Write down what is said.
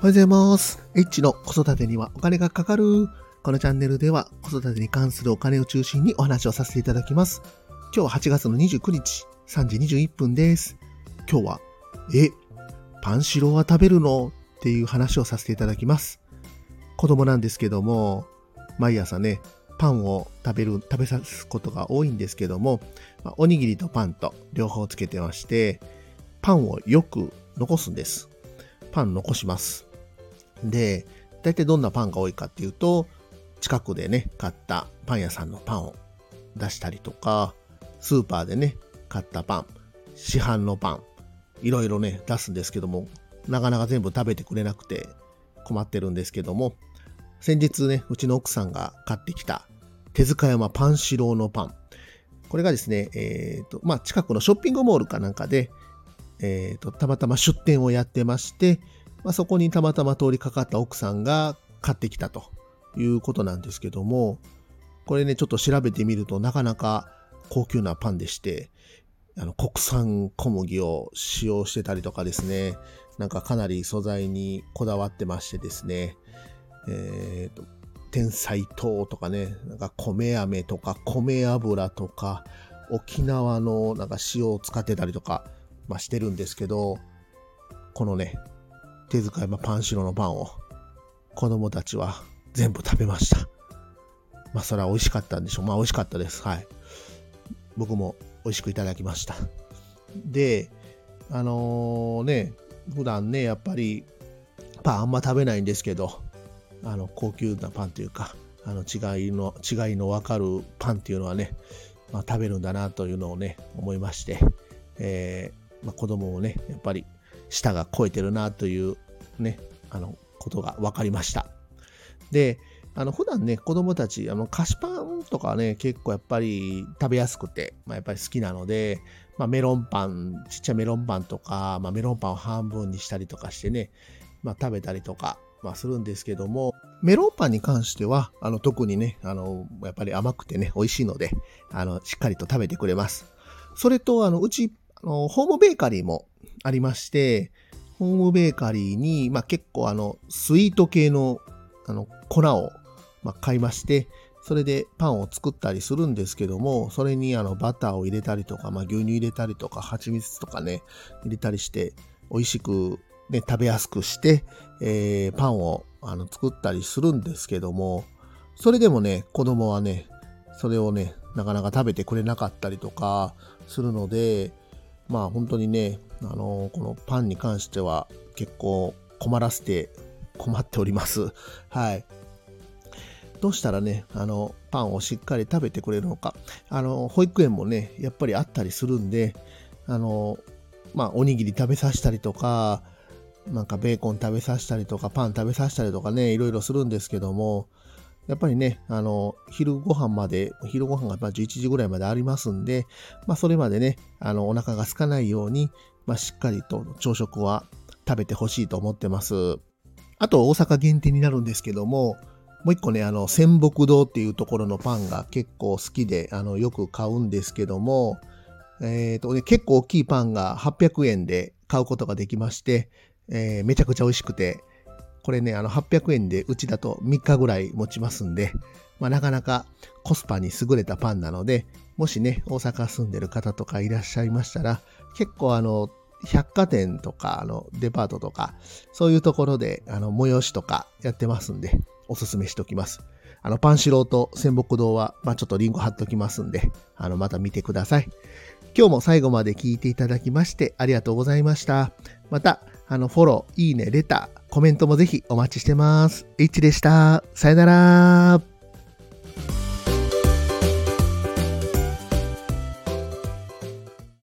おはようございます。H の子育てにはお金がかかる。このチャンネルでは子育てに関するお金を中心にお話をさせていただきます。今日は8月の29日、3時21分です。今日は、え、パンシローは食べるの？っていう話をさせていただきます。子供なんですけども、毎朝ね、パンを食べる、食べさすことが多いんですけども、まおにぎりとパンと両方つけてまして、パンをよく残すんです。パン残します。で、大体どんなパンが多いかっていうと、近くでね、買ったパン屋さんのパンを出したりとか、スーパーでね、買ったパン、市販のパン、いろいろね、出すんですけども、なかなか全部食べてくれなくて困ってるんですけども、先日ね、うちの奥さんが買ってきた手塚山パン四郎のパン。これがですね、えっ、と、まあ、近くのショッピングモールかなんかで、えっ、と、たまたま出店をやってまして、まあ、そこにたまたま通りかかった奥さんが買ってきたということなんですけども、これね、ちょっと調べてみるとなかなか高級なパンでして、あの、国産小麦を使用してたりとかですね、なんかかなり素材にこだわってましてですね、えっ、と、天才糖とかね、なんか米飴とか米油とか、沖縄のなんか塩を使ってたりとか、まあ、してるんですけど、このね、手塚山パンシロのパンを子供たちは全部食べました。まあそれは美味しかったんでしょう。まあ美味しかったです。はい。僕も美味しくいただきました。で、あのね、普段ね、やっぱりパンあんま食べないんですけど、あの高級なパンというか、あの違いの、違いのわかるパンっていうのはね、まあ、食べるんだなというのをね、思いまして、えーまあ、子供もね、やっぱり舌が超えてるなというね、あの、ことが分かりました。で、あの、普段ね、子供たち、あの、菓子パンとかね、結構やっぱり食べやすくて、まあ、やっぱり好きなので、まあ、メロンパン、ちっちゃいメロンパンとか、まあ、メロンパンを半分にしたりとかしてね、まあ、食べたりとか、まあ、するんですけども、メロンパンに関しては、あの、特にね、あの、やっぱり甘くてね、美味しいので、あの、しっかりと食べてくれます。それと、あの、うち、あの、ホームベーカリーもありまして、ホームベーカリーに、まあ、結構あの、スイート系の、あの、粉を、ま、買いまして、それでパンを作ったりするんですけども、それにあの、バターを入れたりとか、まあ、牛乳入れたりとか、蜂蜜とかね、入れたりして、美味しく、ね、食べやすくして、えーパンをあの作ったりするんですけども、それでもね、子供はね、それをね、なかなか食べてくれなかったりとかするので、まあ本当にね、あのこのパンに関しては結構困らせて困っております。はい。どうしたらね、あの、パンをしっかり食べてくれるのか。あの、保育園もね、やっぱりあったりするんで、あの、まあ、おにぎり食べさせたりとか、なんかベーコン食べさせたりとか、パン食べさせたりとかね、いろいろするんですけども、やっぱりね、あの、昼ご飯まで、昼ご飯がま11時ぐらいまでありますんで、まあそれまでね、あの、お腹が空かないように、まあしっかりと朝食は食べてほしいと思ってます。あと大阪限定になるんですけども、もう一個ね、あの、仙北堂っていうところのパンが結構好きで、あの、よく買うんですけども、えっ、とね、結構大きいパンが800円で買うことができまして、えーめちゃくちゃ美味しくて、これね、あの、800円でうちだと3日ぐらい持ちますんで、まあ、なかなかコスパに優れたパンなので、もしね、大阪住んでる方とかいらっしゃいましたら、結構あの、百貨店とか、あの、デパートとか、そういうところで、あの、催しとかやってますんで、おすすめしておきます。あの、パンシローと仙北堂は、まあ、ちょっとリンク貼っときますんで、あの、また見てください。今日も最後まで聞いていただきましてありがとうございました。また、あの、フォロー、いいね、レター、コメントもぜひお待ちしてます。H でした。さよなら。